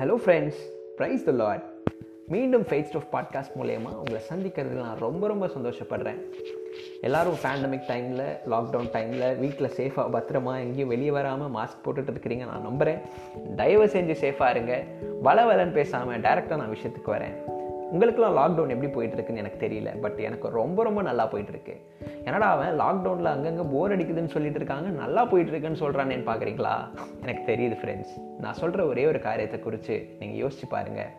Hello friends praise the Lord மீண்டும் face of podcast மூலயமா உங்களை சந்திக்கிறதுல நான் ரொம்ப ரொம்ப சந்தோஷப்படுறேன். எல்லோரும் பேண்டமிக் டைமில் லாக்டவுன் டைமில் வீட்டில் சேஃபாக பத்திரமா எங்கேயும் வெளியே வராமல் மாஸ்க் போட்டுட்டு இருக்கிறீங்க நான் நம்புகிறேன் தயவு செஞ்சு சேஃபாக இருங்க. வள வலன்னு பேசாமல் டேரெக்டாக நான் விஷயத்துக்கு வரேன். உங்களுக்குலாம் லாக்டவுன் எப்படி போயிட்டுருக்குன்னு எனக்கு தெரியல. பட் எனக்கு ரொம்ப ரொம்ப நல்லா போயிட்டுருக்கு. என்னடா அவன் லாக்டவுனில் அங்கங்கே போர் அடிக்குதுன்னு சொல்லிட்டு இருக்காங்க நல்லா போயிட்டுருக்குன்னு சொல்கிறானேன்னு பார்க்குறீங்களா எனக்கு தெரியுது ஃப்ரெண்ட்ஸ் நான் சொல்கிற ஒரே ஒரு காரியத்தை குறித்து நீங்கள் யோசிச்சு பாருங்கள்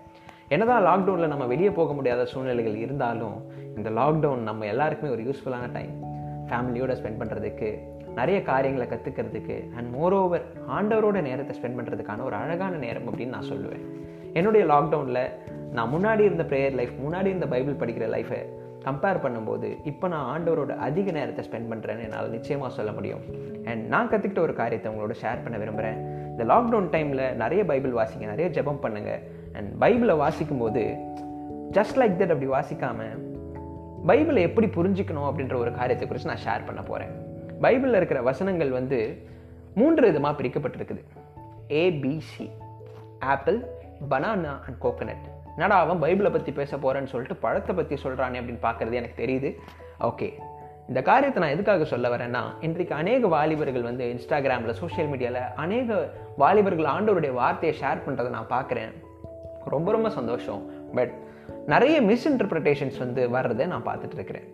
என்னதான் லாக்டவுனில் நம்ம வெளியே போக முடியாத சூழ்நிலைகள் இருந்தாலும் இந்த லாக்டவுன் நம்ம எல்லாருக்குமே ஒரு யூஸ்ஃபுல்லான டைம் ஃபேமிலியோட ஸ்பெண்ட் பண்ணுறதுக்கு நிறைய காரியங்களை கற்றுக்கிறதுக்கு அண்ட் மோரோவர் ஆண்டவரோட நேரத்தை ஸ்பெண்ட் பண்ணுறதுக்கான ஒரு அழகான நேரம் அப்படின்னு நான் சொல்லுவேன். என்னுடைய லாக்டவுனில் நான் முன்னாடி இருந்த ப்ரேயர் லைஃப் முன்னாடி இருந்த பைபிள் படிக்கிற லைஃபை கம்பேர் பண்ணும்போது இப்போ நான் ஆண்டவரோட அதிக நேரத்தை ஸ்பெண்ட் பண்ணுறேன்னு என்னால் நிச்சயமாக சொல்ல முடியும். அண்ட் நான் கற்றுக்கிட்ட ஒரு காரியத்தை உங்களோட ஷேர் பண்ண விரும்புகிறேன் இந்த லாக்டவுன் டைமில் நிறைய பைபிள் வாசிங்க நிறைய ஜெபம் பண்ணுங்கள் அண்ட் பைபிளை வாசிக்கும் போது ஜஸ்ட் லைக் தட் அப்படி வாசிக்காமல் பைபிளை எப்படி புரிஞ்சிக்கணும் அப்படின்ற ஒரு காரியத்தை குறித்து நான் ஷேர் பண்ண போகிறேன் பைபிளில் இருக்கிற வசனங்கள் வந்து மூன்று விதமாக பிரிக்கப்பட்டிருக்குது. ABC apple banana and coconut என்னடா அவன் பைபிளை பற்றி பேச போகிறேன்னு சொல்லிட்டு பழத்தை பற்றி சொல்கிறானே அப்படின்னு பார்க்குறது எனக்கு தெரியுது. ஓகே இந்த காரியத்தை நான் எதுக்காக சொல்ல வரேன்னா இன்றைக்கு அநேக வாலிபர்கள் வந்து இன்ஸ்டாகிராமில் சோஷியல் மீடியாவில் அநேக வாலிபர்கள் ஆண்டவருடைய வார்த்தையை ஷேர் பண்ணுறதை நான் பார்க்குறேன். ரொம்ப ரொம்ப சந்தோஷம். பட் நிறைய மிஸ்இன்டர்பிரிட்டேஷன்ஸ் வந்து வர்றதை நான் பார்த்துட்டு இருக்கிறேன்.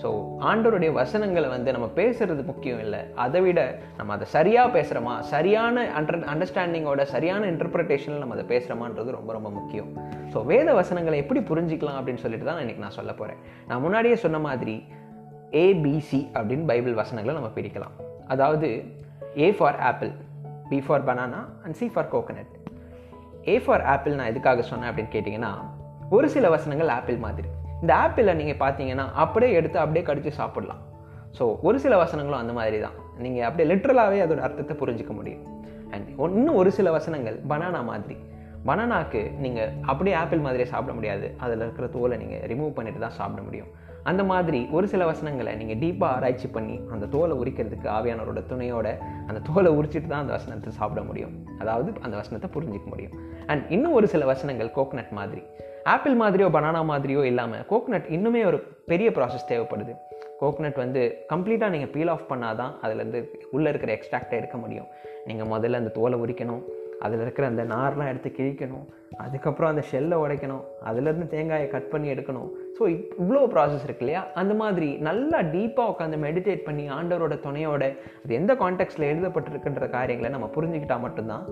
ஸோ ஆண்டவருடைய வசனங்களை வந்து நம்ம பேசுறது முக்கியம் இல்லை. அதை விட நம்ம அதை சரியாக பேசுகிறோமா சரியான அண்டர் அண்டர்ஸ்டாண்டிங்கோட சரியான இன்டர்பிரிட்டேஷனில் நம்ம அதை பேசுகிறோமான்றது ரொம்ப ரொம்ப முக்கியம். ஸோ வேத வசனங்களை எப்படி புரிஞ்சிக்கலாம் அப்படின்னு சொல்லிட்டு தான் இன்றைக்கி நான் சொல்ல போகிறேன் நான் முன்னாடியே சொன்ன மாதிரி ஏபிசி அப்படின்னு பைபிள் வசனங்களை நம்ம பிரிக்கலாம். அதாவது A for apple B for banana and C for coconut A for apple நான் எதுக்காக சொன்னேன் அப்படின்னு கேட்டிங்கன்னா ஒரு சில வசனங்கள் ஆப்பிள் மாதிரி. இந்த ஆப்பிளை நீங்கள் பார்த்தீங்கன்னா அப்படியே எடுத்து அப்படியே கடித்து சாப்பிடலாம். ஸோ ஒரு சில வசனங்களும் அந்த மாதிரி தான் நீங்கள் அப்படியே லிட்ரலாகவே அதோட அர்த்தத்தை புரிஞ்சிக்க முடியும். அண்ட் இன்னும் ஒரு சில வசனங்கள் பனானா மாதிரி. பனானாக்கு நீங்கள் அப்படியே ஆப்பிள் மாதிரியே சாப்பிட முடியாது. அதில் இருக்கிற தோலை நீங்கள் ரிமூவ் பண்ணிட்டு தான் சாப்பிட முடியும். அந்த மாதிரி ஒரு சில வசனங்களை நீங்கள் டீப்பாக ஆராய்ச்சி பண்ணி அந்த தோலை உரிக்கிறதுக்கு ஆவியானவரோட துணையோட அந்த தோலை உரிச்சிட்டு தான் அந்த வசனத்தை சாப்பிட முடியும். அதாவது அந்த வசனத்தை புரிஞ்சிக்க முடியும். அண்ட் இன்னும் ஒரு சில வசனங்கள் கோக்னட் மாதிரி. ஆப்பிள் மாதிரியோ பனானா மாதிரியோ இல்லாமல் கோக்னட் இன்னுமே ஒரு பெரிய ப்ராசஸ் தேவைப்படுது. கோகனட் வந்து கம்ப்ளீட்டாக நீங்கள் பீல் ஆஃப் பண்ணால் தான் அதுலேருந்து உள்ளே இருக்கிற எக்ஸ்ட்ராக்டை எடுக்க முடியும். நீங்கள் முதல்ல அந்த தோலை உரிக்கணும். அதில் இருக்கிற அந்த நார்லாம் எடுத்து கிழிக்கணும். அதுக்கப்புறம் அந்த ஷெல்லை உடைக்கணும். அதுலேருந்து தேங்காயை கட் பண்ணி எடுக்கணும். ஸோ இவ்வளோ ப்ராசஸ் இருக்கு இல்லையா? அந்த மாதிரி நல்லா டீப்பாக உட்காந்து மெடிடேட் பண்ணி ஆண்டவரோட துணையோட அது எந்த கான்டெக்ட்டில் எழுதப்பட்டிருக்குன்ற காரியங்களை நம்ம புரிஞ்சுக்கிட்டால் மட்டும்தான்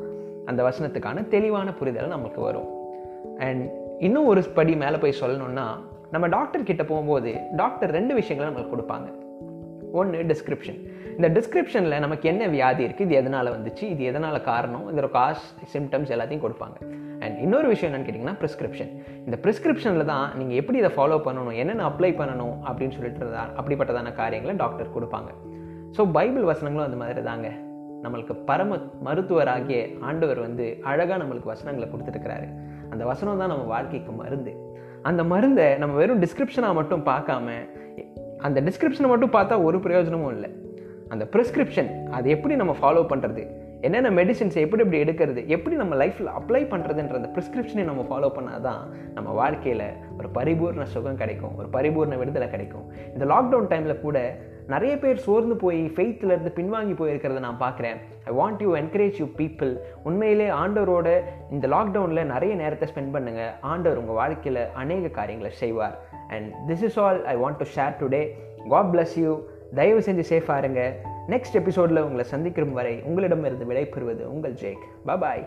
அந்த வசனத்துக்கான தெளிவான புரிதல் நமக்கு வரும். அண்ட் இன்னும் ஒரு படி மேலே போய் சொல்லணும்னா நம்ம டாக்டர் கிட்ட போகும்போது டாக்டர் ரெண்டு விஷயங்களை நம்மளுக்கு கொடுப்பாங்க. ஒன்று டிஸ்கிரிப்ஷன் இந்த டிஸ்கிரிப்ஷனில் நமக்கு என்ன வியாதி இருக்குது இது எதனால் வந்துச்சு இது எதனால் காரணம் இதோட காஸ் சிம்டம்ஸ் எல்லாத்தையும் கொடுப்பாங்க. அண்ட் இன்னொரு விஷயம் என்னென்னு கேட்டிங்கன்னா ப்ரிஸ்கிரிப்ஷன் இந்த ப்ரிஸ்கிரிப்ஷனில் தான் நீங்கள் எப்படி இதை ஃபாலோ பண்ணணும் என்னென்ன அப்ளை பண்ணணும் அப்படின்னு சொல்லிட்டு அப்படிப்பட்டதான காரியங்களை டாக்டர் கொடுப்பாங்க. ஸோ பைபிள் வசனங்களும் அந்த மாதிரி தாங்க. நம்மளுக்கு பரம மருத்துவராகிய ஆண்டவர் வந்து அழகாக நம்மளுக்கு வசனங்களை கொடுத்துருக்கிறாரு அந்த வசனம் தான் நம்ம வாழ்க்கைக்கு மருந்து. அந்த மருந்தை நம்ம வெறும் டிஸ்கிரிப்ஷனாக மட்டும் பார்க்காம அந்த டிஸ்கிரிப்ஷனை மட்டும் பார்த்தா ஒரு பிரயோஜனமும் இல்லை. அந்த ப்ரிஸ்கிரிப்ஷன் அது எப்படி நம்ம ஃபாலோ பண்ணுறது என்னென்ன மெடிசின்ஸ் எப்படி எப்படி எடுக்கிறது? எப்படி நம்ம லைஃப்பில் அப்ளை பண்ணுறதுன்ற அந்த ப்ரிஸ்கிரிப்ஷனை நம்ம ஃபாலோ பண்ணால் தான் நம்ம வாழ்க்கையில் ஒரு பரிபூர்ண சுகம் கிடைக்கும் ஒரு பரிபூர்ண விடுதலை கிடைக்கும். இந்த லாக்டவுன் டைமில் கூட நிறைய பேர் சோர்ந்து போய் ஃபெய்த்லேருந்து பின்வாங்கி போயிருக்கிறத நான் பார்க்குறேன். I want you encourage you people உண்மையிலே ஆண்டவரோட இந்த லாக்டவுனில் நிறைய நேரத்தை ஸ்பெண்ட் பண்ணுங்கள் ஆண்டவர் உங்கள் வாழ்க்கையில் அநேக காரியங்களை செய்வார். And this is all I want to share today God bless you தயவு செஞ்சு சேஃபாக இருங்க. நெக்ஸ்ட் எபிசோடில் உங்களை சந்திக்கும் வரை உங்களிடமிருந்து விடைபெறுவது உங்கள் ஜேக். பபாய்